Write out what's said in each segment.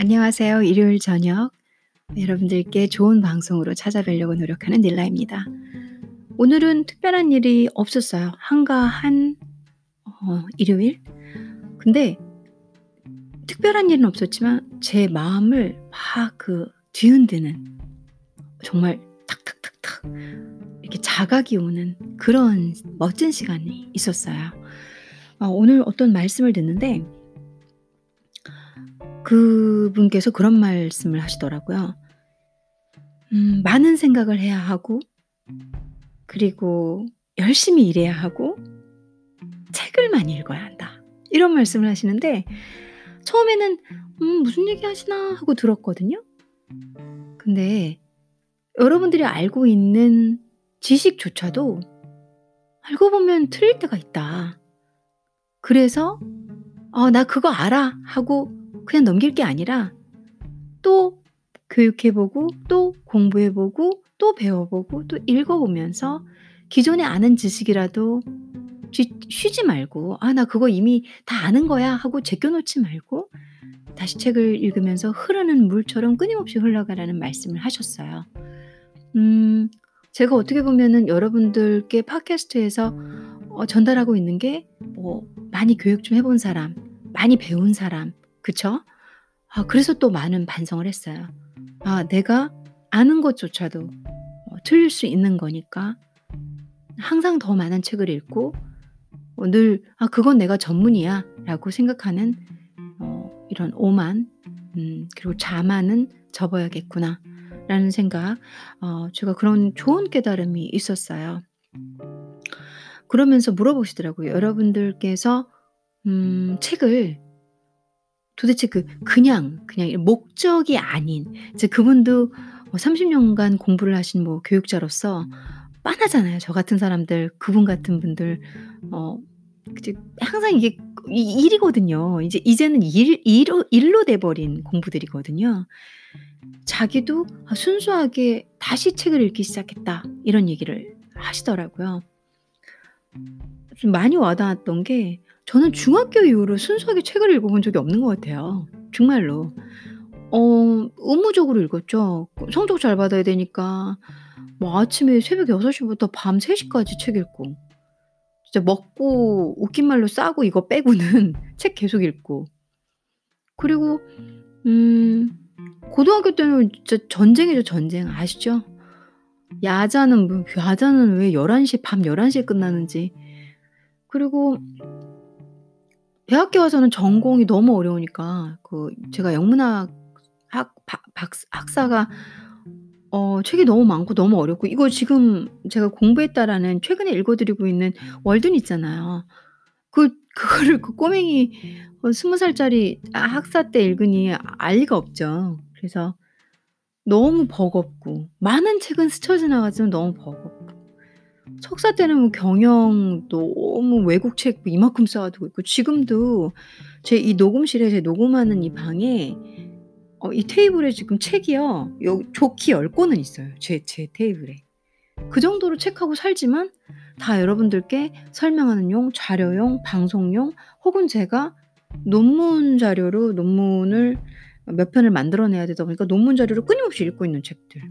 안녕하세요. 일요일 저녁 여러분들께 좋은 방송으로 찾아뵈려고 노력하는 닐라입니다. 오늘은 특별한 일이 없었어요. 한가한 어, 일요일. 근데 특별한 일은 없었지만 제 마음을 막 그 뒤흔드는 정말 탁탁탁탁 이렇게 자각이 오는 그런 멋진 시간이 있었어요. 어, 오늘 어떤 말씀을 듣는데 그분께서 그런 말씀을 하시더라고요. 음, 많은 생각을 해야 하고, 그리고 열심히 일해야 하고, 책을 많이 읽어야 한다. 이런 말씀을 하시는데, 처음에는, 음, 무슨 얘기 하시나 하고 들었거든요. 근데 여러분들이 알고 있는 지식조차도 알고 보면 틀릴 때가 있다. 그래서, 어, 나 그거 알아. 하고 그냥 넘길 게 아니라 또 교육해보고 또 공부해보고 또 배워보고 또 읽어보면서 기존에 아는 지식이라도 쉬 지 말고 아 나 그거 이미 다 아는 거야 하고 제껴놓지 말고 다시 책을 읽으면서 흐르는 물처럼 끊임없이 흘러가라는 말씀을 하셨어요. 음, 제가 어떻게 보면은 여러분들께 팟캐스트에서 어, 전달하고 있는 게 뭐 많이 교육 좀 해본 사람, 많이 배운 사람, 그쵸? 아, 그래서 또 많은 반성을 했어요. 아, 내가 아는 것조차도 어, 틀릴 수 있는 거니까 항상 더 많은 책을 읽고 어, 늘, 아, 그건 내가 전문이야 라고 생각하는 어, 이런 오만, 음, 그리고 자만은 접어야겠구나 라는 생각, 어, 제가 그런 좋은 깨달음이 있었어요. 그러면서 물어보시더라고요. 여러분들께서 음, 책을 도대체 그 그냥 그냥 목적이 아닌 이제 그분도 30년간 뭐 공부를 하신 뭐 교육자로서 빤하잖아요. 저 같은 사람들, 그분 같은 분들 어 이제 항상 이게 일이거든요. 이제 이제는 일 일로 일로 돼 버린 공부들이거든요. 자기도 아, 순수하게 다시 책을 읽기 시작했다. 이런 얘기를 하시더라고요. 좀 많이 와닿았던 게 저는 중학교 이후로 순수하게 책을 읽어본 적이 없는 것 같아요. 정말로. 어, 의무적으로 읽었죠. 성적 잘 받아야 되니까. 뭐 아침에 새벽 6 시부터 밤 3 시까지 책 읽고. 진짜 먹고 웃긴 말로 싸고 이거 빼고는 책 계속 읽고. 그리고 음 고등학교 때는 진짜 전쟁이죠, 전쟁. 아시죠? 야자는 뭐 야자는 왜 11시 밤 11시에 끝나는지. 그리고 대학교 와서는 전공이 너무 어려우니까 그 제가 영문학 학 박 박 학사가 어 책이 너무 많고 너무 어렵고 이거 지금 제가 공부했다라는 최근에 읽어 드리고 있는 월든 있잖아요. 그 그거를 그 꼬맹이 어20 살짜리 아 학사 때 읽으니 알 리가 없죠. 그래서 너무 버겁고 많은 책은 스쳐 지나가지만 너무 버겁고 석사 때는 뭐 경영 너무 외국 책뭐 이만큼 쌓아 두고 있고 지금도 제 이 녹음실에 제 녹음하는 이 방에 어 이 테이블에 지금 책이요. 여 좋게 10 권은 있어요. 제 제 테이블에. 그 정도로 책하고 살지만 다 여러분들께 설명하는 용, 자료용, 방송용 혹은 제가 논문 자료로 논문을 몇 편을 만들어 내야 되다 보니까 논문 자료를 끊임없이 읽고 있는 책들.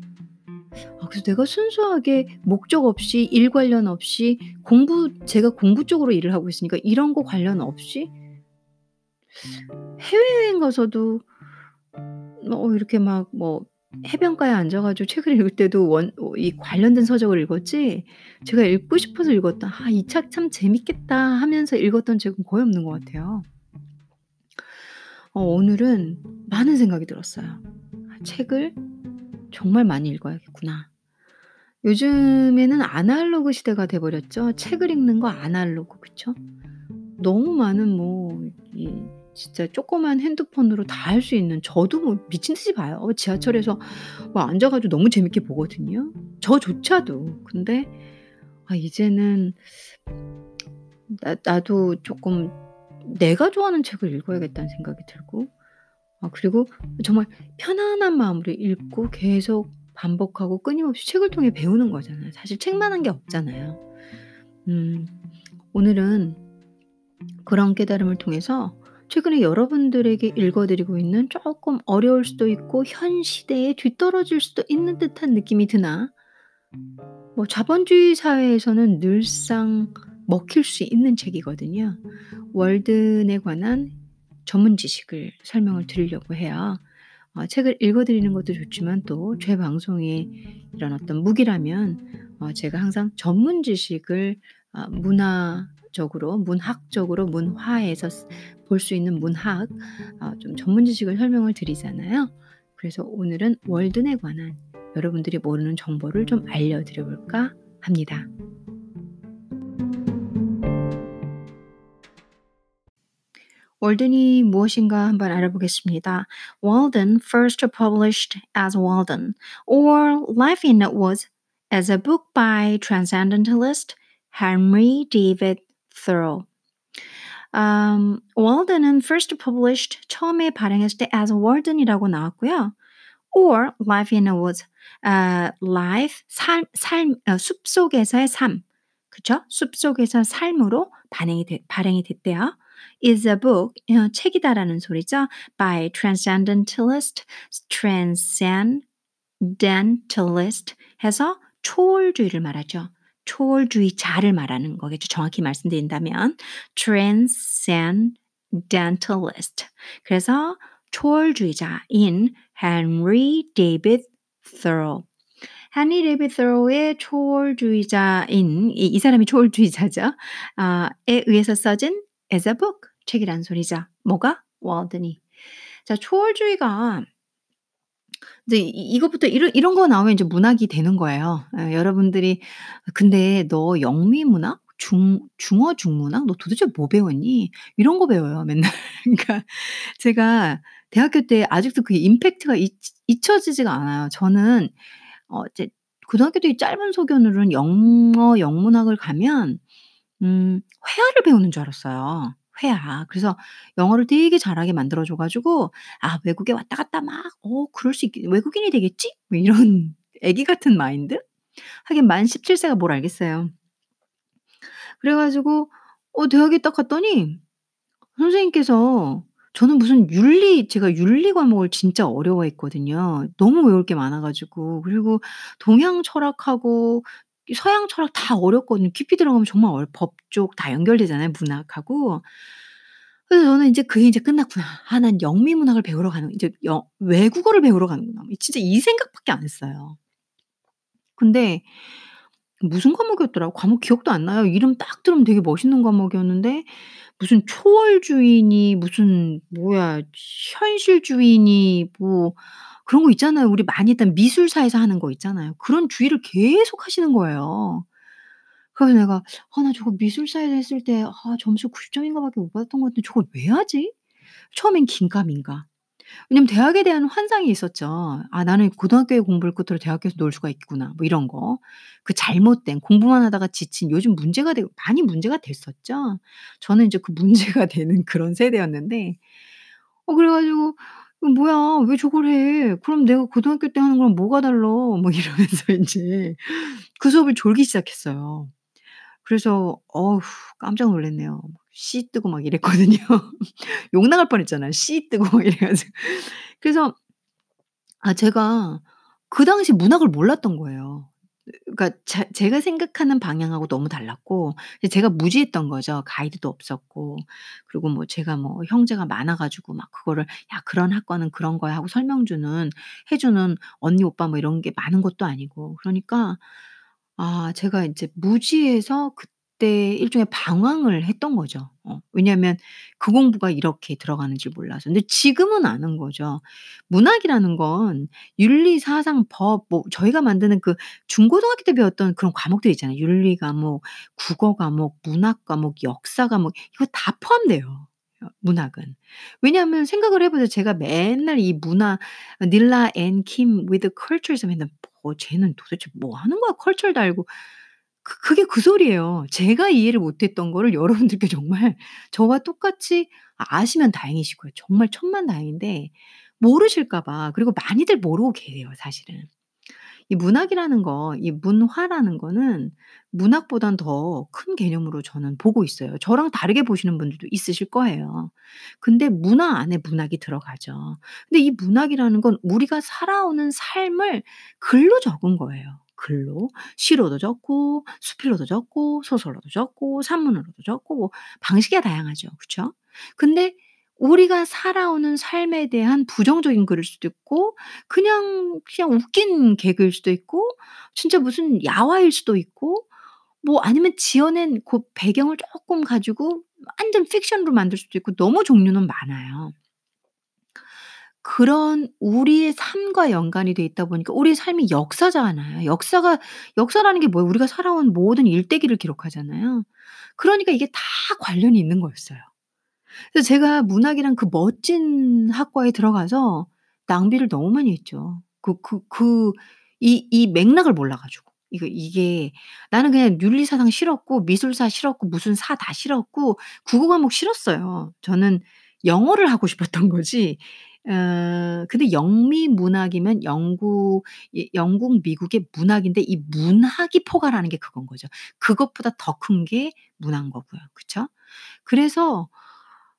아 그래서 내가 순수하게 목적 없이 일 관련 없이 공부 제가 공부 쪽으로 일을 하고 있으니까 이런 거 관련 없이 해외여행 가서도 어 이렇게 막 뭐 해변가에 앉아 가지고 책을 읽을 때도 원어이 관련된 서적을 읽었지 제가 읽고 싶어서 읽었다. '아 이 책 참 재밌겠다.' 하면서 읽었던 책은 거의 없는 것 같아요. 어 오늘은 많은 생각이 들었어요. '아 책을 정말 많이 읽어야겠구나.' 요즘에는 아날로그 시대가 돼 버렸죠. 책을 읽는 거 아날로그 그쵸? 너무 많은 뭐 이 진짜 조그만 핸드폰으로 다 할 수 있는 저도 뭐 미친 듯이 봐요. 지하철에서 뭐 앉아 가지고 너무 재밌게 보거든요. 저조차도. 근데 아 이제는 나 나도 조금 내가 좋아하는 책을 읽어야겠다는 생각이 들고 아 그리고 정말 편안한 마음으로 읽고 계속 반복하고 끊임없이 책을 통해 배우는 거잖아요. 사실 책만 한 게 없잖아요. 음 오늘은 그런 깨달음을 통해서 최근에 여러분들에게 읽어 드리고 있는 쪼끔 어려울 수도 있고 현 시대에 뒤떨어질 수도 있는 듯한 느낌이 드나 뭐 자본주의 사회에서는 늘상 먹힐 수 있는 책이거든요. 월든에 관한 전문 지식을 설명을 드리려고 해요. 어 책을 읽어 드리는 것도 좋지만 또 제 방송에 이런 어떤 무기라면 어 제가 항상 전문 지식을 어 문화적으로 문학적으로 문화에서 쓰볼수 있는 문학 어좀 전문 지식을 설명을 드리잖아요. 그래서 오늘은 월든에 관한 여러분들이 모르는 정보를 좀 알려 드려 볼까 합니다. 월든이 무엇인가 한번 알아보겠습니다. Walden first published as Walden or Life in the Woods as a book by transcendentalist Henry David Thoreau. 음 Walden은 first published 처음에 발행했을 때 as Walden이라고 나왔고요. or Life in the Woods 아 life 삶 삶 어 숲속에서의 삶 그쵸? 숲속에서 삶으로 발행이 됐 발행이 됐대요. Is a book 어 책이다라는 소리죠. by transcendentalist transcendentalist 해서 초월주의를 말하죠. 초월주의자를 말하는 거겠죠. 정확히 말씀드린다면 transcendentalist 그래서 초월주의자인 Henry David Thoreau. Henry David Thoreau의 초월주의자인 이 이 사람이 초월주의자죠. 아에 의해서 써진 as a book 책이라는 소리죠. 뭐가? 월든이. 자 초월주의가 이제 이 이것부터 이런 이런 거 나오면 이제 문학이 되는 거예요. 예 여러분들이 "근데 너 영미 문학? 중 중어 중문학? 너 도대체 뭐 배웠니?" 이런 거 배워요 맨날. 그러니까 제가 대학교 때 아직도 그 임팩트가 잊 잊혀지지가 않아요. 저는 어 이제 고등학교 때 짧은 소견으로는 영어 영문학을 가면 음 회화를 배우는 줄 알았어요. 회화. 그래서 영어를 되게 잘하게 만들어 줘 가지고 '아 외국에 왔다 갔다 막 어 그럴 수 있겠 외국인이 되겠지?' 뭐 이런 애기 같은 마인드? 하긴 만 17 세가 뭘 알겠어요. 그래 가지고 어 대학에 딱 갔더니 선생님께서 저는 무슨 윤리 제가 윤리 과목을 진짜 어려워했거든요. 너무 외울 게 많아 가지고. 그리고 동양 철학하고 이 서양 철학 다 어렵거든요. 깊이 들어가면 정말 어려 법쪽 다 연결되잖아요 문학하고. 그래서 저는 인제 '그게 인제 끝났구나. 아 난 영미 문학을 배우러 가는 이제 영 외국어를 배우러 가는구나.' 진짜 이 생각밖에 안 했어요. 근데 무슨 과목이었더라? 과목 기억도 안 나요. 이름 딱 들으면 되게 멋있는 과목이었는데 무슨 초월주의니 무슨 뭐야 현실주의니 뭐 그런 거 있잖아요. 우리 많이 했던 미술사에서 하는 거 있잖아요. 그런 주의를 계속 하시는 거예요. 그래서 내가 '아 나 저거 미술사에서 했을 때 아 점수 90 점인가 밖에 못 받았던 것 같은데 저걸 왜 하지?' 처음엔 긴가민가. 왜냐면 대학에 대한 환상이 있었죠. '아 나는 고등학교의 공부를 끝으로 대학교에서 놀 수가 있구나.' 뭐 이런 거. 그 잘못된 공부만 하다가 지친 요즘 문제가 되고 많이 문제가 됐었죠. 저는 인제 그 문제가 되는 그런 세대였는데 어 그래 가지고 ' 어 뭐야 왜 저걸 해? 그럼 내가 고등학교 때 하는 거랑 뭐가 달라?' 뭐 이러면서 인제 그 수업을 졸기 시작했어요. 그래서 어우 깜짝 놀랐네요. 씨 뜨고 막 이랬거든요. 욕 나갈 뻔했잖아요. 씨 뜨고 막 이래 가지고. 그래서 아 제가 그 당시 문학을 몰랐던 거예요. 그러니까 자 제가 생각하는 방향하고 너무 달랐고 이제 제가 무지했던 거죠. 가이드도 없었고 그리고 뭐 제가 뭐 형제가 많아 가지고 막 그거를 "야 그런 학과는 그런 거야." 하고 설명 주는 해 주는 언니 오빠 뭐 이런 게 많은 것도 아니고 그러니까 아 제가 인제 무지해서 그 때 일종의 방황을 했던 거죠. 어 왜냐하면 그 공부가 이렇게 들어가는 줄 몰라서. 근데 지금은 아는 거죠. 문학이라는 건 윤리, 사상, 법 뭐 저희가 만드는 그 중고등학교 때 배웠던 그런 과목들 있잖아요. 윤리 과목, 국어 과목, 문학 과목, 역사 과목 이거 다 포함돼요 어 문학은. 왜냐하면 생각을 해 보세요. 제가 맨날 이 문화 닐라 앤 킴 with culture에서 맨날 뭐 쟤는 도대체 뭐 하는 거야 culture를 알고. 그 그게 그 소리예요. 제가 이해를 못 했던 거를 여러분들께 정말 저와 똑같이 아 아시면 다행이시고요. 정말 천만 다행인데 모르실까 봐 그리고 많이들 모르고 계세요 사실은. 이 문학이라는 거 이 문화라는 거는 문학보단 더 큰 개념으로 저는 보고 있어요. 저랑 다르게 보시는 분들도 있으실 거예요. 근데 문화 안에 문학이 들어가죠. 근데 이 문학이라는 건 우리가 살아오는 삶을 글로 적은 거예요 글로. 시로도 적고 수필로도 적고 소설로도 적고 산문으로도 적고 뭐 방식이 다양하죠. 그쵸? 근데 우리가 살아오는 삶에 대한 부정적인 글일 수도 있고 그냥, 그냥 웃긴 개그일 수도 있고 진짜 무슨 야화일 수도 있고 뭐 아니면 지어낸 그 배경을 쪼끔 가지고 완전 픽션으로 만들 수도 있고 너무 종류는 많아요. 그런 우리의 삶과 연관이 돼 있다 보니까 우리의 삶이 역사잖아요. 역사가 역사라는 게 뭐예요? 우리가 살아온 모든 일대기를 기록하잖아요. 그러니까 이게 다 관련이 있는 거였어요. 그래서 제가 문학이란 그 멋진 학과에 들어가서 낭비를 너무 많이 했죠. 그 그그이이 맥락을 몰라 가지고. 이거 이게 나는 그냥 윤리사상 싫었고 미술사 싫었고 무슨 사 다 싫었고 국어 과목 싫었어요. 저는 영어를 하고 싶었던 거지 어 근데 영미 문학이면 영국 이 영국, 미국의 문학인데 이 문학이 포괄하는 게 그건 거죠. 그것보다 더 큰 게 문화인 거고요. 그쵸? 그래서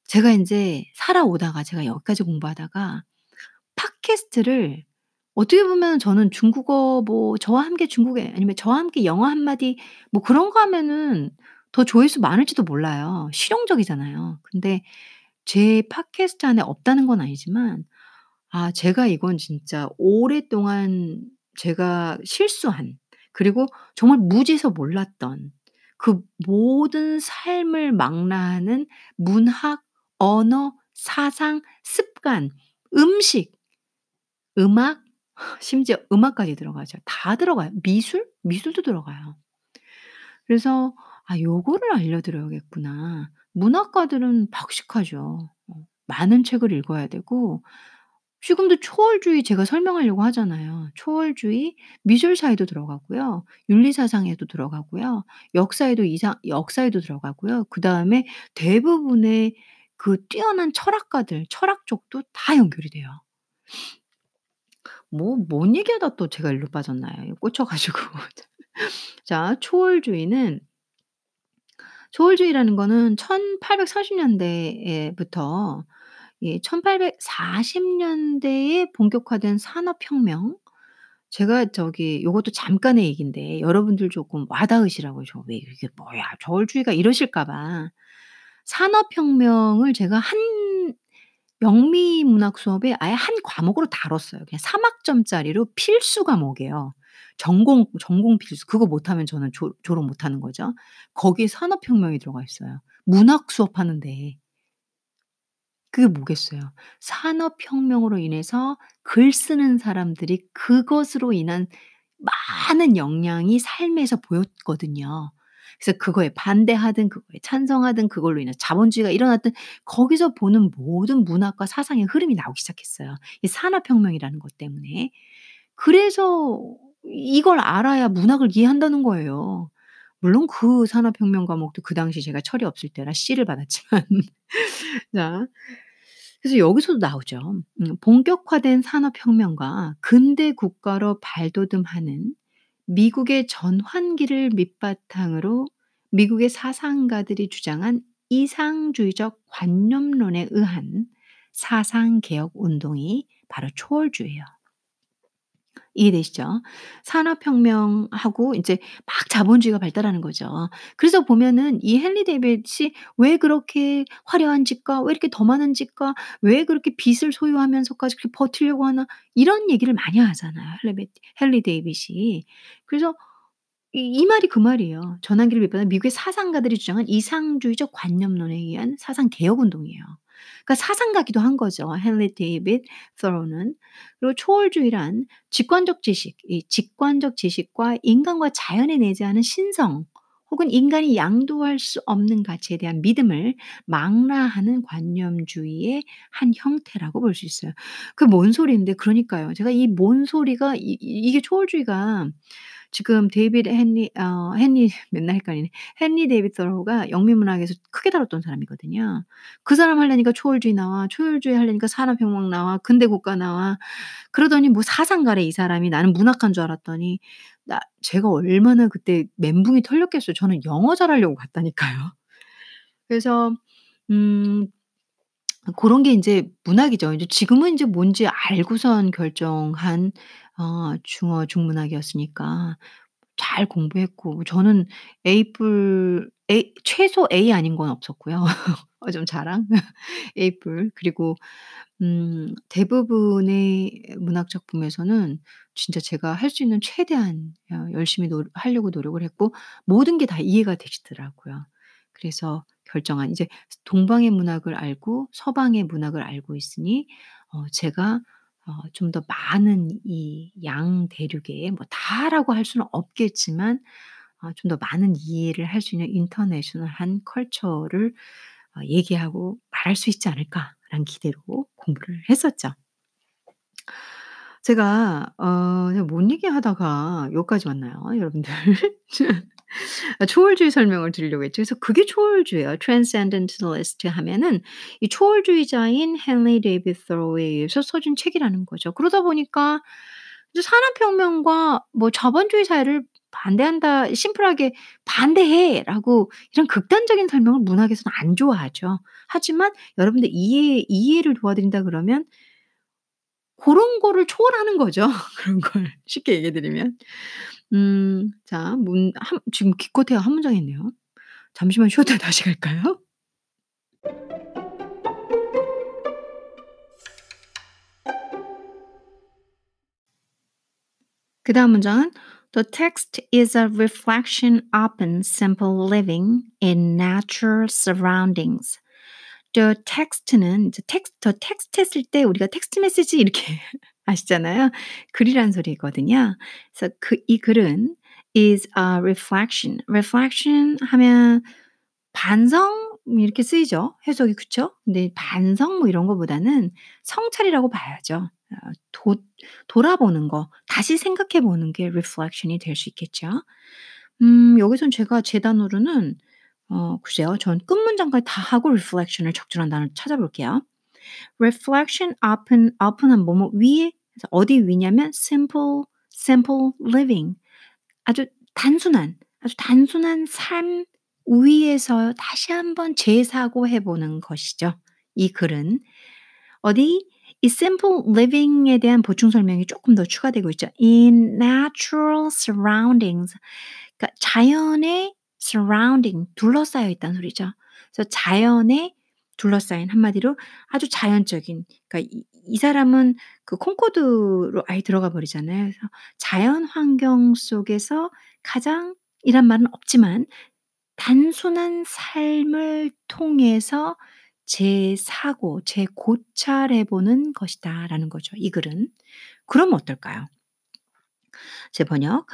제가 인제 살아오다가 제가 여기까지 공부하다가 팟캐스트를 어떻게 보면 저는 중국어 뭐 저와 함께 중국에 아니면 저와 함께 영어 1 마디 뭐 그런 거 하면은 더 조회수 많을지도 몰라요. 실용적이잖아요. 근데 제 팟캐스트 안에 없다는 건 아니지만 아 제가 이건 진짜 오랫동안 제가 실수한 그리고 정말 무지에서 몰랐던 그 모든 삶을 망라하는 문학, 언어, 사상, 습관, 음식, 음악 심지어 음악까지 들어가죠. 다 들어가요. 미술? 미술도 들어가요. 그래서 ' 아 요거를 알려드려야겠구나.' 문학가들은 박식하죠. 어 많은 책을 읽어야 되고 지금도 초월주의 제가 설명하려고 하잖아요. 초월주의 미술사에도 들어가고요. 윤리사상에도 들어가고요. 역사에도 이상 역사에도 들어가고요. 그다음에 대부분의 그 뛰어난 철학가들 철학 쪽도 다 연결이 돼요. 뭐 뭔 얘기하다 또 제가 일로 빠졌나요? 꽂혀 가지고. 자 초월주의는 초월주의라는 거는 1830 년대에부터 이1840 년대에 본격화된 산업혁명 제가 저기 요것도 잠깐의 얘기인데 여러분들 조금 와 닿으시라고요. 저 왜 이게 뭐야 초월주의가 이러실까 봐. 산업혁명을 제가 한 영미문학 수업에 아예 한 과목으로 다뤘어요. 그냥 3 학점짜리로 필수 과목이에요. 전공 전공 필수. 그거 못하면 저는 졸 졸업 못하는 거죠. 거기에 산업혁명이 들어가 있어요. 문학 수업하는데. 그게 뭐겠어요. 산업혁명으로 인해서 글 쓰는 사람들이 그것으로 인한 많은 영향이 삶에서 보였거든요. 그래서 그거에 반대하든 그거에 찬성하든 그걸로 인해서 자본주의가 일어났든 거기서 보는 모든 문학과 사상의 흐름이 나오기 시작했어요. 이 산업혁명이라는 것 때문에. 그래서 이걸 알아야 문학을 이해한다는 거예요. 물론 그 산업혁명 과목도 그 당시 제가 철이 없을 때라 C를 받았지만. 자 그래서 여기서도 나오죠. 음 본격화된 산업혁명과 근대 국가로 발돋움하는 미국의 전환기를 밑바탕으로 미국의 사상가들이 주장한 이상주의적 관념론에 의한 사상개혁 운동이 바로 초월주의예요. 이해되시죠? 산업혁명하고 인제 막 자본주의가 발달하는 거죠. 그래서 보면은 이 헨리 데이빗이 왜 그렇게 화려한 집과 왜 이렇게 더 많은 집과 왜 그렇게 빚을 소유하면서까지 그렇게 버티려고 하나 이런 얘기를 많이 하잖아요 헨리 헨리 데이빗이. 그래서 이 이 말이 그 말이에요. 전환기를 밑바탕 미국의 사상가들이 주장한 이상주의적 관념론에 의한 사상 개혁 운동이에요. 그러니까 사상가기도 한 거죠 헨리 데이빗 Thoreau는. 그리고 초월주의란 직관적 지식, 이 직관적 지식과 인간과 자연에 내재하는 신성 혹은 인간이 양도할 수 없는 가치에 대한 믿음을 망라하는 관념주의의 한 형태라고 볼 수 있어요. 그게 뭔 소리인데 그러니까요. 제가 이 뭔 소리가 이이 이게 초월주의가 지금 데이비드 헨리 어 헨리 맨날 헷갈리네. 헨리 데이비드 Thoreau가 영미문학에서 크게 다뤘던 사람이거든요. 그 사람 하려니까 초월주의 나와, 초월주의 하려니까 산업혁명 나와, 근대 국가 나와. 그러더니 뭐 사상가래 이 사람이. 나는 문학가인 줄 알았더니 나 제가 얼마나 그때 멘붕이 털렸겠어요. 저는 영어 잘하려고 갔다니까요. 그래서 음 고런 게 인제 문학이죠. 이제 지금은 인제 뭔지 알고선 결정한 어 중어 중문학이었으니까 잘 공부했고 저는 A+ A 최소 A 아닌 건 없었고요. 어 좀 자랑. A+ 그리고 음 대부분의 문학 작품에서는 진짜 제가 할 수 있는 최대한 어 열심히 노 하려고 노력을 했고 모든 게 다 이해가 되시더라고요. 그래서 결정한 이제 동방의 문학을 알고 서방의 문학을 알고 있으니 어 제가 어 좀 더 많은 이 양 대륙의 뭐 다라고 할 수는 없겠지만 어 좀 더 많은 이해를 할 수 있는 인터내셔널한 컬처를 어 얘기하고 말할 수 있지 않을까라는 기대로 공부를 했었죠. 제가 어 제가 뭔 얘기하다가 여기까지 왔나요, 여러분들? 아 초월주의 설명을 드리려고 했죠. 그래서 그게 초월주예요. transcendentalist 하면은 이 초월주의자인 헨리 서로우에 의해서 써진 책이라는 거죠. 그러다 보니까 이제 산업혁명과 뭐 자본주의 사회를 반대한다 심플하게 "반대해."라고 이런 극단적인 설명을 문학에서는 안 좋아하죠. 하지만 여러분들 이해 이해를 도와드린다 그러면 고런 거를 초월하는 거죠. 그런 걸 쉽게 얘기해 드리면. 음 자 문 한 지금 기껏해야 한 문장 했네요. 잠시만 쉬었다가 다시 갈까요? 그 다음 문장은 "The text is a reflection upon simple living in natural surroundings." The text는 이제 텍스트 the text 했을 때 우리가 text message 이렇게 아시잖아요. 글이라는 소리거든요. 그래서 그 이 글은 is a reflection. reflection 하면 반성 이렇게 쓰이죠. 해석이 그쵸? 근데 반성 뭐 이런 거보다는 성찰이라고 봐야죠. 어도 돌아보는 거, 다시 생각해 보는 게 reflection이 될 수 있겠죠. 음 여기선 제가 제 단어로는 어 글쎄요. 전 끝 문장까지 다 하고 reflection을 적절한 단어를 찾아볼게요. reflection upon upon은 뭐뭐 위에 어디 위냐면 simple simple living 아주 단순한, 아주 단순한 삶 위에서 다시 한번 재사고해 보는 것이죠. 이 글은 어디 이 simple living에 대한 보충 설명이 쪼끔 더 추가되고 있죠. in natural surroundings 그러니까 자연의 surrounding 둘러싸여 있다는 소리죠. 그래서 자연에 둘러싸인 한마디로 아주 자연적인 그러니까 이 이 사람은 그 콩코드로 아예 들어가 버리잖아요. 그래서 자연 환경 속에서 가장 이란 말은 없지만 단순한 삶을 통해서 재사고, 재고찰해 보는 것이다 라는 거죠, 이 글은. 그럼 어떨까요? 제 번역.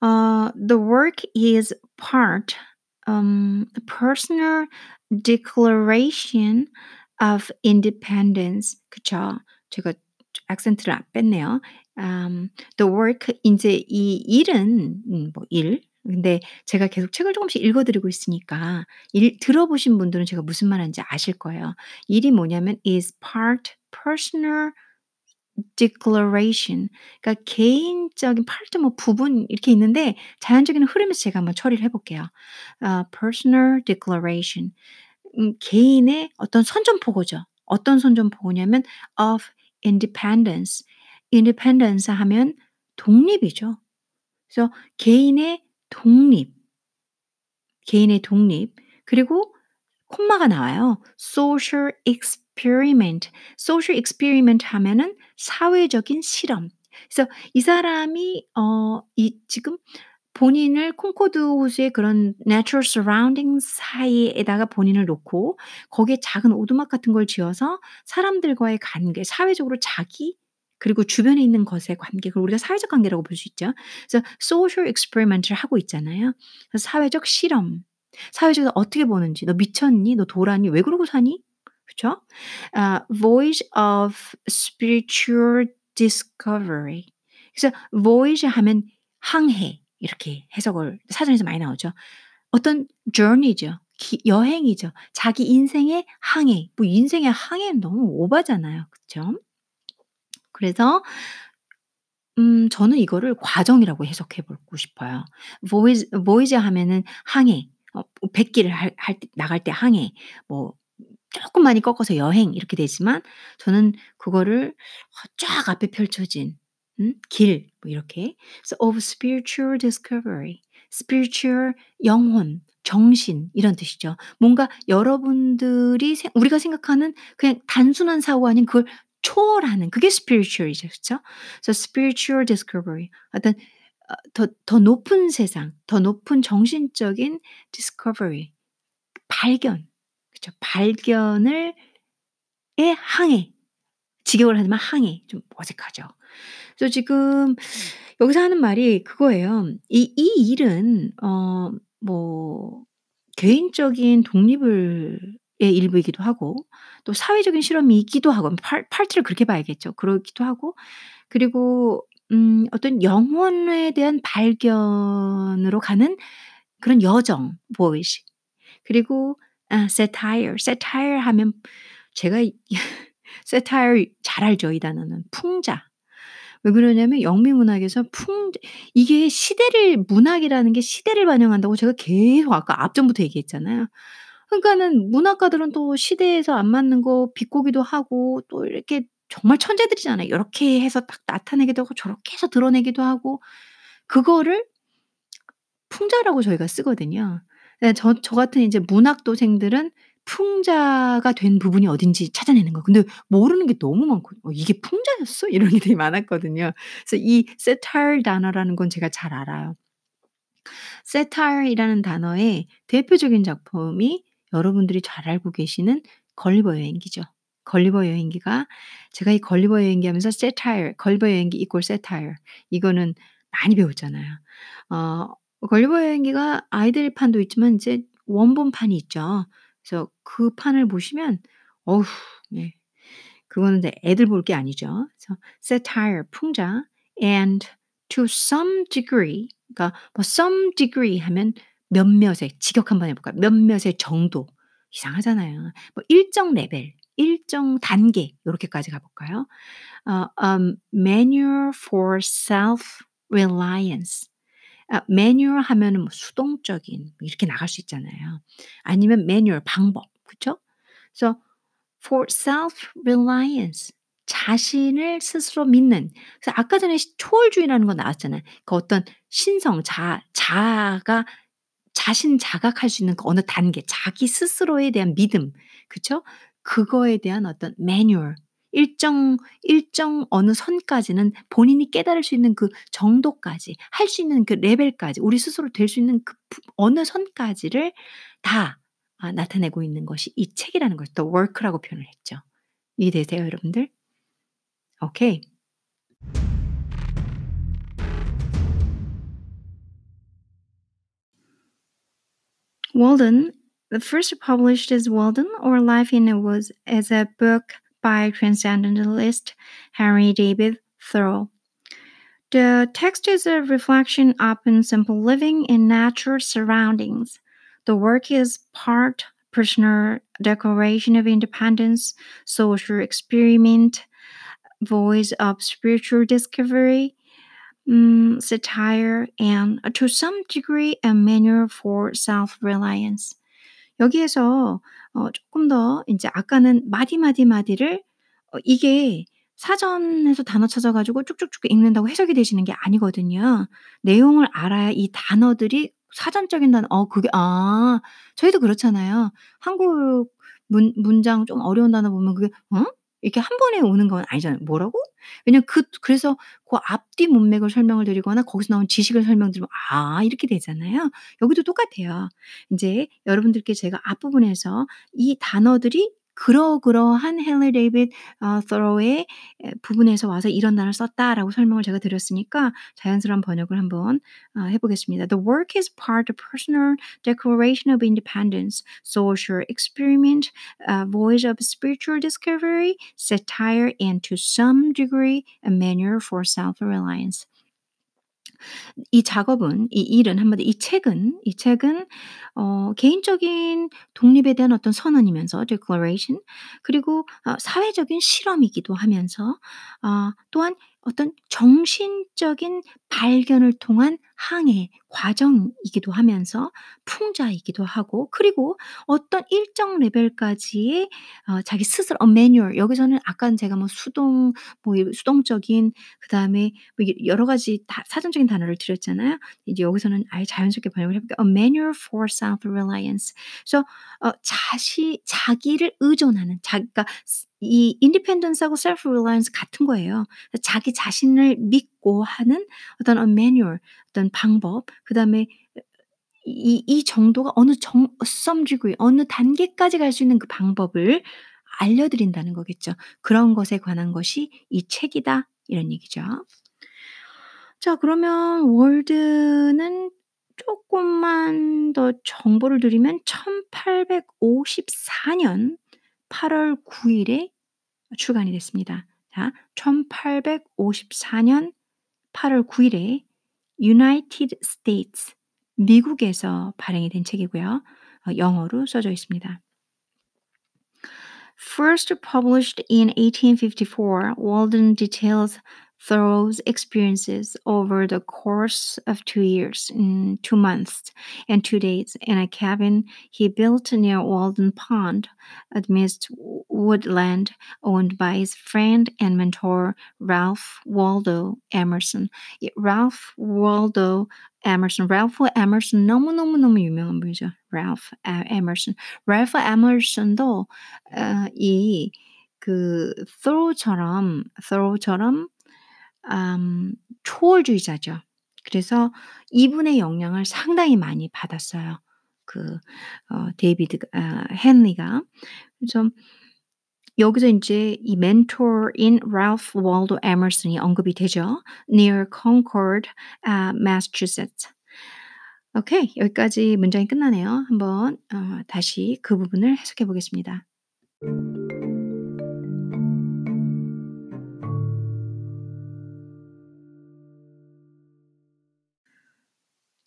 어 "The work is part um personal declaration of independence." 그쵸. 제가 액센트를 아 뺐네요. um the work 인제 이 일은 음 뭐 일 근데 제가 계속 책을 조금씩 읽어 드리고 있으니까 일 들어보신 분들은 제가 무슨 말하는지 아실 거예요. 일이 뭐냐면 is part personal declaration 그러니까 개인적인 part 뭐 부분 이렇게 있는데 자연적인 흐름에서 제가 한번 처리를 해 볼게요. 어 personal declaration 음 개인의 어떤 선전포고죠. 어떤 선전포고냐면 of independence. independence 하면 독립이죠. 그래서 개인의 독립. 개인의 독립 그리고 콤마가 나와요. social experiment. social experiment 하면은 사회적인 실험. 그래서 이 사람이 어 이 지금 본인을 콩코드 호수의 그런 natural surroundings 사이에다가 본인을 놓고 거기에 작은 오두막 같은 걸 지어서 사람들과의 관계, 사회적으로 자기 그리고 주변에 있는 것의 관계 그걸 우리가 사회적 관계라고 볼 수 있죠. 그래서 social experiment을 하고 있잖아요. 사회적 실험. 사회적으로 어떻게 보는지. "너 미쳤니? 너 도라니? 왜 그러고 사니?" 그쵸? 아 voyage of spiritual discovery. 그래서 voyage 하면 항해, 이렇게 해석을 사전에서 많이 나오죠. 어떤 journey죠. 기, 여행이죠. 자기 인생의 항해. 뭐 인생의 항해는 너무 오바잖아요. 그쵸? 그래서 음 저는 이거를 과정이라고 해석해 보고 싶어요. voyage voyage 하면은 항해 어100할할 때 나갈 때 항해 뭐 쪼끔 많이 꺾어서 여행 이렇게 되지만 저는 그거를 어쫙 앞에 펼쳐진 음 길 뭐 이렇게 so of spiritual discovery spiritual 영혼, 정신 이런 뜻이죠. 뭔가 여러분들이 생 우리가 생각하는 그냥 단순한 사고 아닌 그걸 초월하는 그게 spiritual이죠. 그쵸? so spiritual discovery 어떤 어더더 높은 세상, 더 높은 정신적인 discovery 발견 그쵸. 발견을 의 항해. 직역을 하자면 항해. 좀 어색하죠. 그래서 지금 여기서 하는 말이 그거예요. 이 이 일은 어 뭐 개인적인 독립을 의 일부이기도 하고 또 사회적인 실험이기도 하고 팔 파트를 그렇게 봐야겠죠. 그러기도 하고 그리고 음 어떤 영혼에 대한 발견으로 가는 그런 여정 voyage 그리고 아 satire, satire 하면 제가 satire 잘 알죠, 이 단어는. 풍자. 왜 그러냐면 영미 문학에서 풍 이게 시대를 문학이라는 게 시대를 반영한다고 제가 계속 아까 앞전부터 얘기했잖아요. 그러니까는 문학가들은 또 시대에서 안 맞는 거 비꼬기도 하고 또 이렇게 정말 천재들이잖아요. 요렇게 해서 딱 나타내기도 하고 저렇게 해서 드러내기도 하고 그거를 풍자라고 저희가 쓰거든요. 네 저 저 같은 이제 문학도생들은 풍자가 된 부분이 어딘지 찾아내는 거예요. 근데 모르는 게 너무 많고 '어 이게 풍자였어?' 이런 게 되게 많았거든요. 그래서 이 satire 단어라는 건 제가 잘 알아요. satire이라는 단어의 대표적인 작품이 여러분들이 잘 알고 계시는 걸리버 여행기죠. 걸리버 여행기가 제가 이 걸리버 여행기 하면서 satire, 걸리버 여행기 equal satire 이거는 많이 배웠잖아요. 어 걸리버 여행기가 아이들 판도 있지만 이제 원본판이 있죠. 그래서 그 판을 보시면 어우 네. 그거는 이제 애들 볼 게 아니죠. 그래서 satire 풍자 and to some degree 그러니까 뭐 some degree 하면 몇몇의 직역 한번 해 볼까요? 몇몇의 정도. 이상하잖아요. 뭐 일정 레벨, 일정 단계 요렇게까지 가 볼까요? 어 um, manual for self reliance. 아 manual 하면은 뭐 수동적인 이렇게 나갈 수 있잖아요. 아니면 manual 방법. 그쵸? 그래서 for self reliance 자신을 스스로 믿는 그래서 아까 전에 시 초월주의라는 거 나왔잖아요. 그 어떤 신성 자 자아가 자신 자각할 수 있는 그 어느 단계 자기 스스로에 대한 믿음 그쵸? 그거에 대한 어떤 매뉴얼 일정 일정 어느 선까지는 본인이 깨달을 수 있는 그 정도까지 할 수 있는 그 레벨까지 우리 스스로 될 수 있는 그부 어느 선까지를 다 아 나타내고 있는 것이 이 책이라는 것을 the work라고 표현을 했죠. 이해되세요, 여러분들? 오케이. Walden, the first published as Walden or Life in a Woods as a book by transcendentalist Henry David Thoreau. The text is a reflection upon simple living in natural surroundings. The work is part personal declaration of independence, social experiment, voice of spiritual discovery, um, satire, and to some degree a manual for self-reliance. 여기에서 어 조금 더 인제 아까는 마디 마디 마디를 어 이게 사전에서 단어 찾아 가지고 쭉쭉쭉 읽는다고 해석이 되시는 게 아니거든요. 내용을 알아야 이 단어들이 사전적인 단어 어 그게 아 저희도 그렇잖아요. 한국 문 문장 좀 어려운 단어 보면 그게 어? 이렇게 한 번에 오는 건 아니잖아요. 뭐라고? 왜냐면 그 그래서 그 앞뒤 문맥을 설명을 드리거나 거기서 나온 지식을 설명드리면 '아.' 이렇게 되잖아요. 여기도 똑같아요. 인제 여러분들께 제가 앞부분에서 이 단어들이 그러그러한 헨리 데이빗 어 thoreau의 에 부분에서 와서 "이런 단어를 썼다."라고 설명을 제가 드렸으니까 자연스러운 번역을 한번 어 해 보겠습니다. The work is part of personal declaration of independence, social experiment, a voyage of spiritual discovery, satire, and to some degree a manual for self-reliance. 이 작업은 이 일은 한마디 이 책은 이 책은 어 개인적인 독립에 대한 어떤 선언이면서 declaration 그리고 어 사회적인 실험이기도 하면서 아 또한 어떤 정신적인 발견을 통한 항해 과정이기도 하면서 풍자이기도 하고 그리고 어떤 일정 레벨까지의 어 자기 스스로 어 매뉴얼 여기서는 아까는 제가 뭐 수동 뭐이 수동적인 그다음에 뭐 여러 가지 다 사전적인 단어를 드렸잖아요. 이제 여기서는 아예 자연스럽게 번역을 해 볼게요. A manual for self-reliance. 그래서 어 자시 자기를 의존하는 자 그러니까 이 independence하고 self-reliance 같은 거예요. 자기 자신을 믿고 하는 어떤 a manual 어떤 방법 그 다음에 이 이 정도가 어느 정 degree 어느 단계까지 갈 수 있는 그 방법을 알려 드린다는 거겠죠. 그런 것에 관한 것이 이 책이다 이런 얘기죠. 자 그러면 월드는 쪼끔만 더 정보를 드리면 1854년 8월 9 일에 출간이 됐습니다. 자 1854년 8월 9 일에 United States 미국에서 발행이 된 책이고요. 어 영어로 써져 있습니다. First published in 1854, Walden details Thoreau's experiences over the course of two years, mm, two months, and two days in a cabin he built near Walden Pond amidst woodland owned by his friend and mentor Ralph Waldo Emerson. 이 Ralph Waldo Emerson, Ralph Emerson 너무너무너무 유명한 분이죠. Ralph Emerson. Ralph Emerson도 어, 이그 Thoreau처럼 Thoreau처럼 음 초월주의자죠. 그래서 이분의 영향을 상당히 많이 받았어요. 그 어 데이비드 아 헨리가. 그래서 여기서 인제 이 멘토인 랄프 월도 에머슨이 언급이 되죠. near Concord, 아 Massachusetts. 오케이. 여기까지 문장이 끝나네요. 한번 어 다시 그 부분을 해석해 보겠습니다.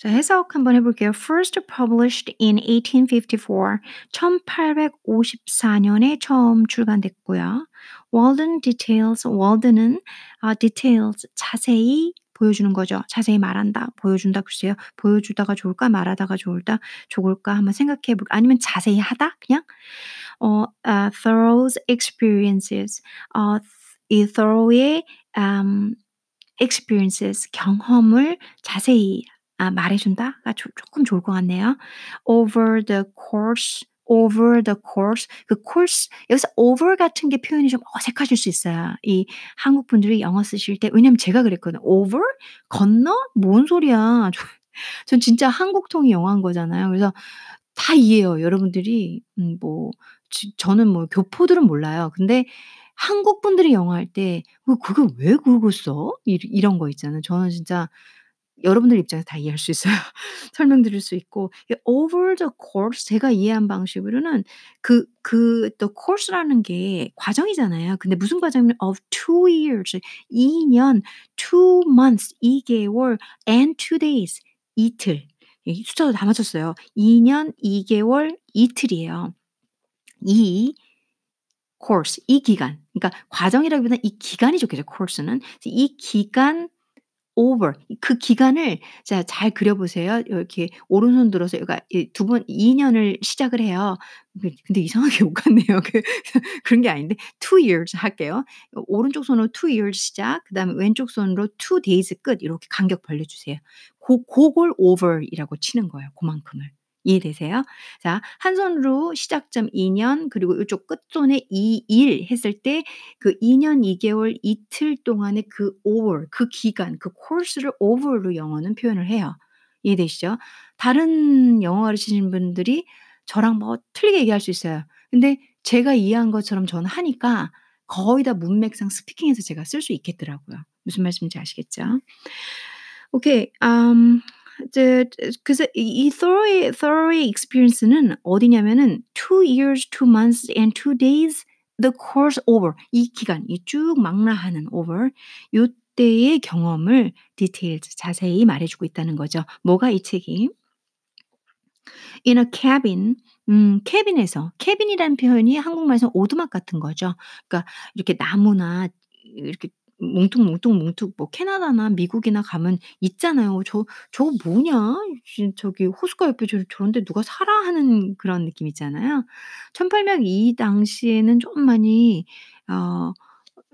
자, 해석 한번 해볼게요. First published in 1854. 1854년에 처음 출간됐고요. Walden details. Walden은 아, details 자세히 보여주는 거죠. 자세히 말한다, 보여준다. 글쎄요. 보여주다가 좋을까, 말하다가 좋을까, 좋을까 한번 생각해 볼. 아니면 자세히 하다, 그냥. 어, uh, Thoreau's experiences. 어, 이 Thoreau의 um, experiences 경험을 자세히 아 말해준다가 조 쪼끔 좋을 것 같네요. over the course over the course 그 course 여기서 over 같은 게 표현이 좀 어색하실 수 있어요. 이 한국 분들이 영어 쓰실 때 왜냐면 제가 그랬거든요. over? 건너? 뭔 소리야. 전 진짜 한국통이 영어한 거잖아요. 그래서 다 이해해요. 여러분들이 음 뭐 지 저는 뭐 교포들은 몰라요. 근데 한국 분들이 영어 할 때 "어 그걸 왜 그거 써?" 이 이런 거 있잖아요. 저는 진짜 여러분들 입장에서 다 이해할 수 있어요. 설명드릴 수 있고 이 over the course 제가 이해한 방식으로는 그 그 또 course라는 게 과정이잖아요. 근데 무슨 과정이면 of two years 2 년, two months 2개월 and two days 이틀. 이 숫자도 다 맞췄어요. 2년 2개월 이틀이에요. 이 course 이 기간 그러니까 과정이라기보다는 이 기간이 좋겠죠 course는. 이 기간 over 그 기간을 자 잘 그려 보세요. 이렇게 오른손 들어서 그러니까 이두번 2 년을 시작을 해요. 그 근데 이상하게 못 갔네요. 그 그런 게 아닌데 two years 할게요. 오른쪽 손으로 two years 시작 그다음에 왼쪽 손으로 two days 끝 이렇게 간격 벌려 주세요. 고 고걸 over이라고 치는 거예요, 고만큼을. 이해되세요? 자, 한 손으로 시작점 2년 그리고 요쪽 끝손에 2일 했을 때 그 2년 2 개월 이틀 동안의 그 over 그 기간 그 course를 over로 영어는 표현을 해요. 이해되시죠? 다른 영어 가르치시는 분들이 저랑 뭐 틀리게 얘기할 수 있어요. 근데 제가 이해한 것처럼 저는 하니까 거의 다 문맥상 스피킹에서 제가 쓸 수 있겠더라고요. 무슨 말씀인지 아시겠죠? 오케이. 음 이제 그래서 이 thorough의 thorough의 experience는 어디냐면은 two years, two months and two days the course over 이 기간 이 쭉 망라하는 over 요 그때의 경험을 details 자세히 말해주고 있다는 거죠. 뭐가 이 책이? In a cabin, 음, cabin에서 cabin이라는 표현이 한국말에서 오두막 같은 거죠. 그러니까 이렇게 나무나 이렇게 뭉툭뭉툭뭉툭 뭐 캐나다나 미국이나 가면 있잖아요. 저 저거 뭐냐? 저기 호숫가 옆에 저 저런 데 누가 살아 하는 그런 느낌 있잖아요. 1800이 당시에는 좀 많이 어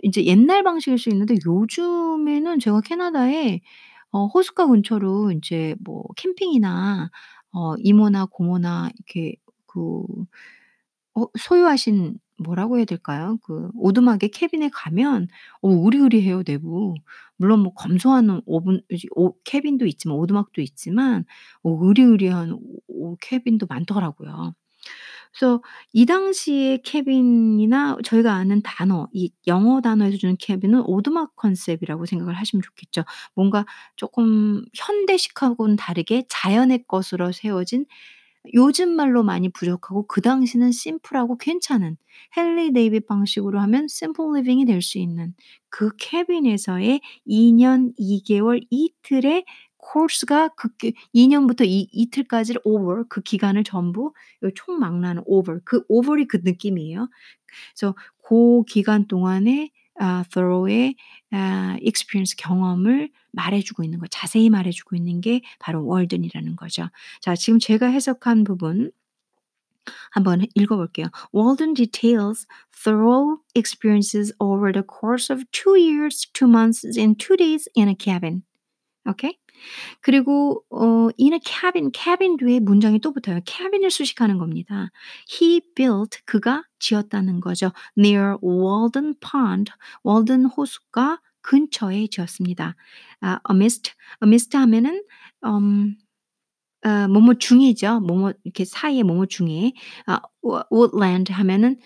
인제 옛날 방식일 수 있는데 요즘에는 제가 캐나다에 어 호숫가 근처로 인제 뭐 캠핑이나 어 이모나 고모나 이렇게 그 어 소유하신 뭐라고 해야 될까요? 그 오두막의 캐빈에 가면 어 으리으리해요 내부. 물론 뭐 검소한 오븐 이제 오 캐빈도 있지만 오두막도 있지만 어 으리으리한 오 오 cabin도 많더라고요. 그래서 이 당시의 cabin이나 저희가 아는 단어 이 영어 단어에서 주는 cabin은 오두막 컨셉이라고 생각을 하시면 좋겠죠. 뭔가 쪼끔 현대식하고는 다르게 자연의 것으로 세워진 요즘 말로 많이 부족하고 그 당시는 심플하고 괜찮은 헨리 데이빗 방식으로 하면 simple living이 될 수 있는 그 cabin에서의 2년 2 개월 이틀의 코스가 그기2 년부터 이 이틀까지를 over 그 기간을 전부 요 총망라는 over 그 over이 그 느낌이에요. 그래서 고 기간 동안에 아 thorough의 아 experience 경험을 말해 주고 있는 거 자세히 말해 주고 있는 게 바로 월든이라는 거죠. 자 지금 제가 해석한 부분 한번 읽어 볼게요. Walden details thorough experiences over the course of 2 years, 2 months and 2 days in a cabin. 오케이? 그리고 어 in a cabin, cabin 뒤에 문장이 또 붙어요. cabin을 수식하는 겁니다. He built 그가 지었다는 거죠. near Walden Pond, 월든 호숫가 근처에 지었습니다. 아 amidst, amidst 하면은 음어 뭐뭐 중이죠. 뭐뭐 이렇게 사이에 뭐뭐 중에 아 wo woodland 하면은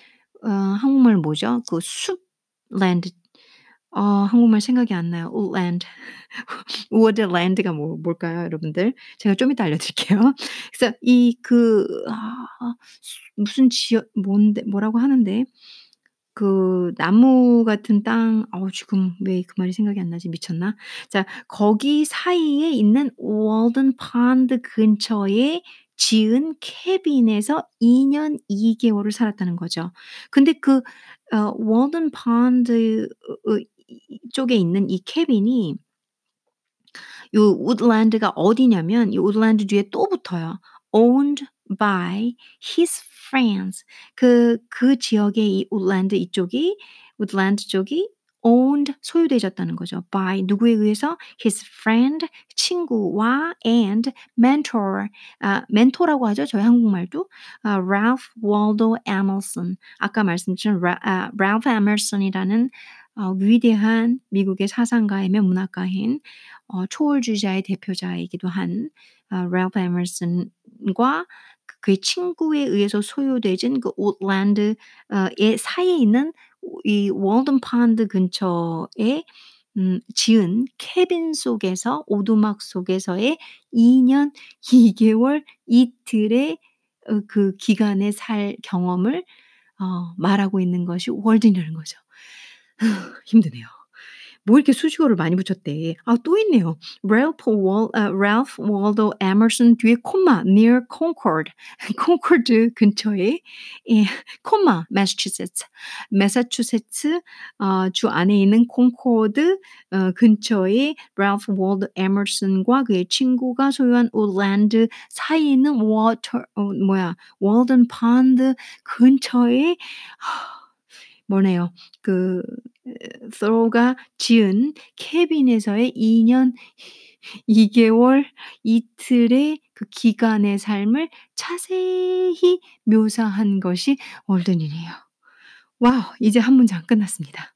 어 한국말 뭐죠? 그 숲 land 어 한국말 생각이 안 나요. woodland. woodland가 뭐 뭘까요 여러분들? 제가 좀 이따 알려드릴게요. 그래서 이 그 아 무슨 지역 뭔데 뭐라고 하는데 그 나무 같은 땅 어우 지금 왜 그 말이 생각이 안 나지? 미쳤나? 자 거기 사이에 있는 월든 펀드 근처에 지은 캐빈에서 2년 2 개월을 살았다는 거죠. 근데 그 어 월든 펀드 어 쪽에 있는 이 캐빈이 요 woodland가 어디냐면 이 woodland 뒤에 또 붙어요. owned by his friends. 그 그 지역의 이 woodland 이쪽이 woodland 쪽이 owned 소유되어졌다는 거죠. by 누구에 의해서 his friend 친구와 and mentor 아 멘토라고 하죠. 저희 한국말도 아 Ralph Waldo Emerson 아까 말씀드린 라 아 Ralph Emerson이라는 어 위대한 미국의 사상가이며 문학가인 어 초월주의자의 대표자이기도 한아 Ralph Emerson과 그 그의 친구에 의해서 소유되진 그 woodland 어의 사이에 있는 이 Walden Pond 근처에 음 지은 cabin 속에서 오두막 속에서의 2년 2 개월 이틀의 어그 기간에 살 경험을 어 말하고 있는 것이 월든이라는 거죠. 힘드네요. 뭐 이렇게 수식어를 많이 붙였대. 아 또 있네요. Ralph Wal 아 Ralph Waldo Emerson 뒤에 콤마 near Concord. 콘코드 근처에 예 콤마 Massachusetts. 매사추세츠 어주 안에 있는 콘코드 어 근처에 Ralph Waldo Emerson과 그의 친구가 소유한 woodland 사이에 있는 water 어 뭐야 월든 펀드 근처에 뭐네요. 그 thorough가 지은 캐빈에서의 2년 2 개월 이틀의 그 기간의 삶을 자세히 묘사한 것이 월든이네요. 와우 이제 한 문장 끝났습니다.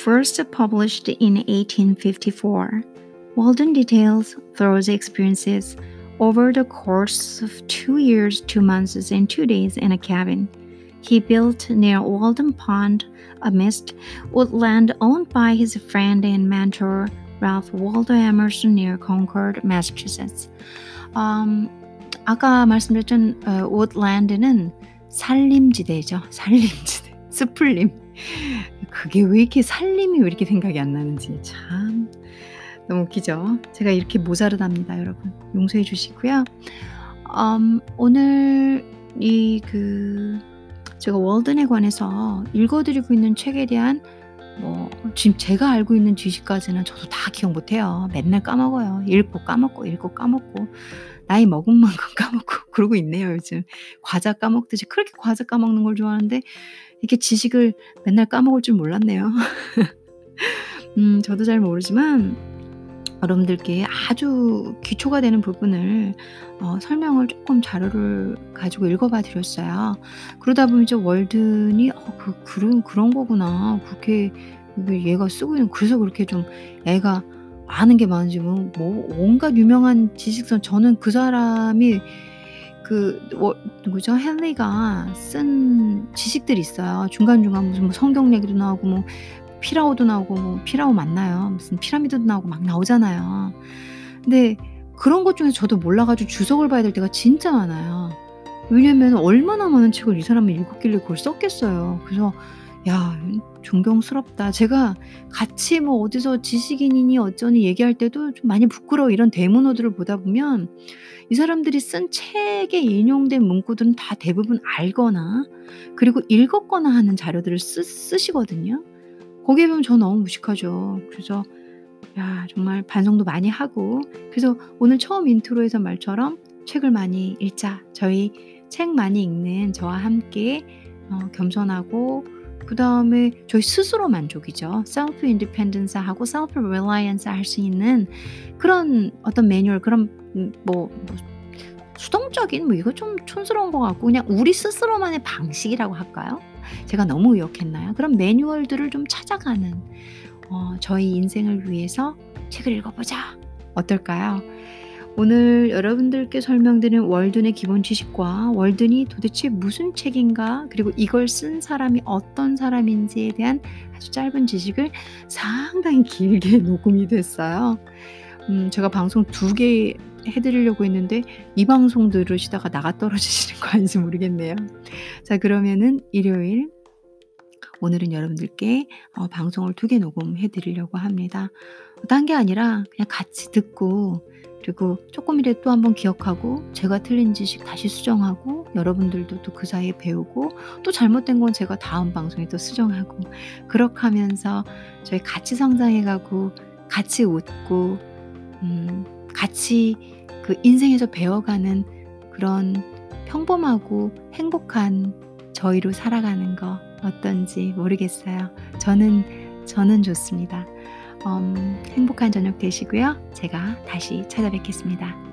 First published in 1854, Walden details Thoreau's experiences over the course of two years, two months, and two days in a cabin he built near Walden Pond amidst woodland owned by his friend and mentor Ralph Waldo Emerson near Concord, Massachusetts. Um, 아까 말씀드렸던 어, woodland는 살림지대죠. 살림지대. 스플림. 그게 왜 이렇게 살림이 왜 이렇게 생각이 안 나는지 참 너무 웃기죠. 제가 이렇게 모자르답니다, 여러분. 용서해 주시고요. 음, 오늘 이 그 제가 월든에 관해서 읽어드리고 있는 책에 대한 뭐 지금 제가 알고 있는 지식까지는 저도 다 기억 못해요. 맨날 까먹어요. 읽고 까먹고 읽고 까먹고 나이 먹은 만큼 까먹고 그러고 있네요 요즘. 과자 까먹듯이 그렇게 과자 까먹는 걸 좋아하는데 이렇게 지식을 맨날 까먹을 줄 몰랐네요. 음, 저도 잘 모르지만 여러분들께 아주 기초가 되는 부분을 어, 설명을 조금 자료를 가지고 읽어봐 드렸어요. 그러다 보면 이제 월든이 어, 그, 그런, 그런 거구나. 그렇게 얘가 쓰고 있는, 그래서 그렇게 좀 애가 아는 게 많은지 뭐, 뭐 온갖 유명한 지식선 저는 그 사람이 그 뭐, 누구죠? 헨리가 쓴 지식들이 있어요. 중간중간 무슨 뭐 성경 얘기도 나오고 뭐 피라오도 나오고 뭐 피라오 맞나요? 무슨 피라미드도 나오고 막 나오잖아요. 근데 그런 것 중에 저도 몰라 가지고 주석을 봐야 될 때가 진짜 많아요. 왜냐면 얼마나 많은 책을 이 사람이 읽었길래 그걸 썼겠어요. 그래서 야 존경스럽다. 제가 같이 뭐 어디서 지식인이니 어쩌니 얘기할 때도 좀 많이 부끄러워 이런 대문호들을 보다 보면 이 사람들이 쓴 책에 인용된 문구들은 다 대부분 알거나 그리고 읽었거나 하는 자료들을 쓰, 쓰시거든요. 거기에 보면 저 너무 무식하죠. 그래서 야 정말 반성도 많이 하고 그래서 오늘 처음 intro에서 말처럼 책을 많이 읽자. 저희 책 많이 읽는 저와 함께 어, 겸손하고 그 다음에 저희 스스로 만족이죠. self independence 하고 self reliance 할수 있는 그런 어떤 매뉴얼 그런 음, 뭐, 뭐 수동적인 뭐 이거 좀 촌스러운 것 같고 그냥 우리 스스로만의 방식이라고 할까요? 제가 너무 의역했나요? 그런 매뉴얼들을 좀 찾아가는 어, 저희 인생을 위해서 책을 읽어보자. 어떨까요? 오늘 여러분들께 설명드린 월든의 기본 지식과 월든이 도대체 무슨 책인가 그리고 이걸 쓴 사람이 어떤 사람인지에 대한 아주 짧은 지식을 상당히 길게 녹음이 됐어요. 음, 제가 방송 두 개 해드리려고 했는데 이 방송 들으시다가 나가 떨어지시는 거 아닌지 모르겠네요. 자 그러면은 일요일 오늘은 여러분들께 어, 방송을 두 개 녹음해 드리려고 합니다. 딴 게 아니라 그냥 같이 듣고 그리고 조금이라도 또 한번 기억하고 제가 틀린 지식 다시 수정하고 여러분들도 또 그 사이에 배우고 또 잘못된 건 제가 다음 방송에 또 수정하고 그렇게 하면서 저희 같이 성장해가고 같이 웃고 음, 같이 그 인생에서 배워가는 그런 평범하고 행복한 저희로 살아가는 거 어떤지 모르겠어요. 저는 저는 좋습니다. 음, 행복한 저녁 되시고요. 제가 다시 찾아뵙겠습니다.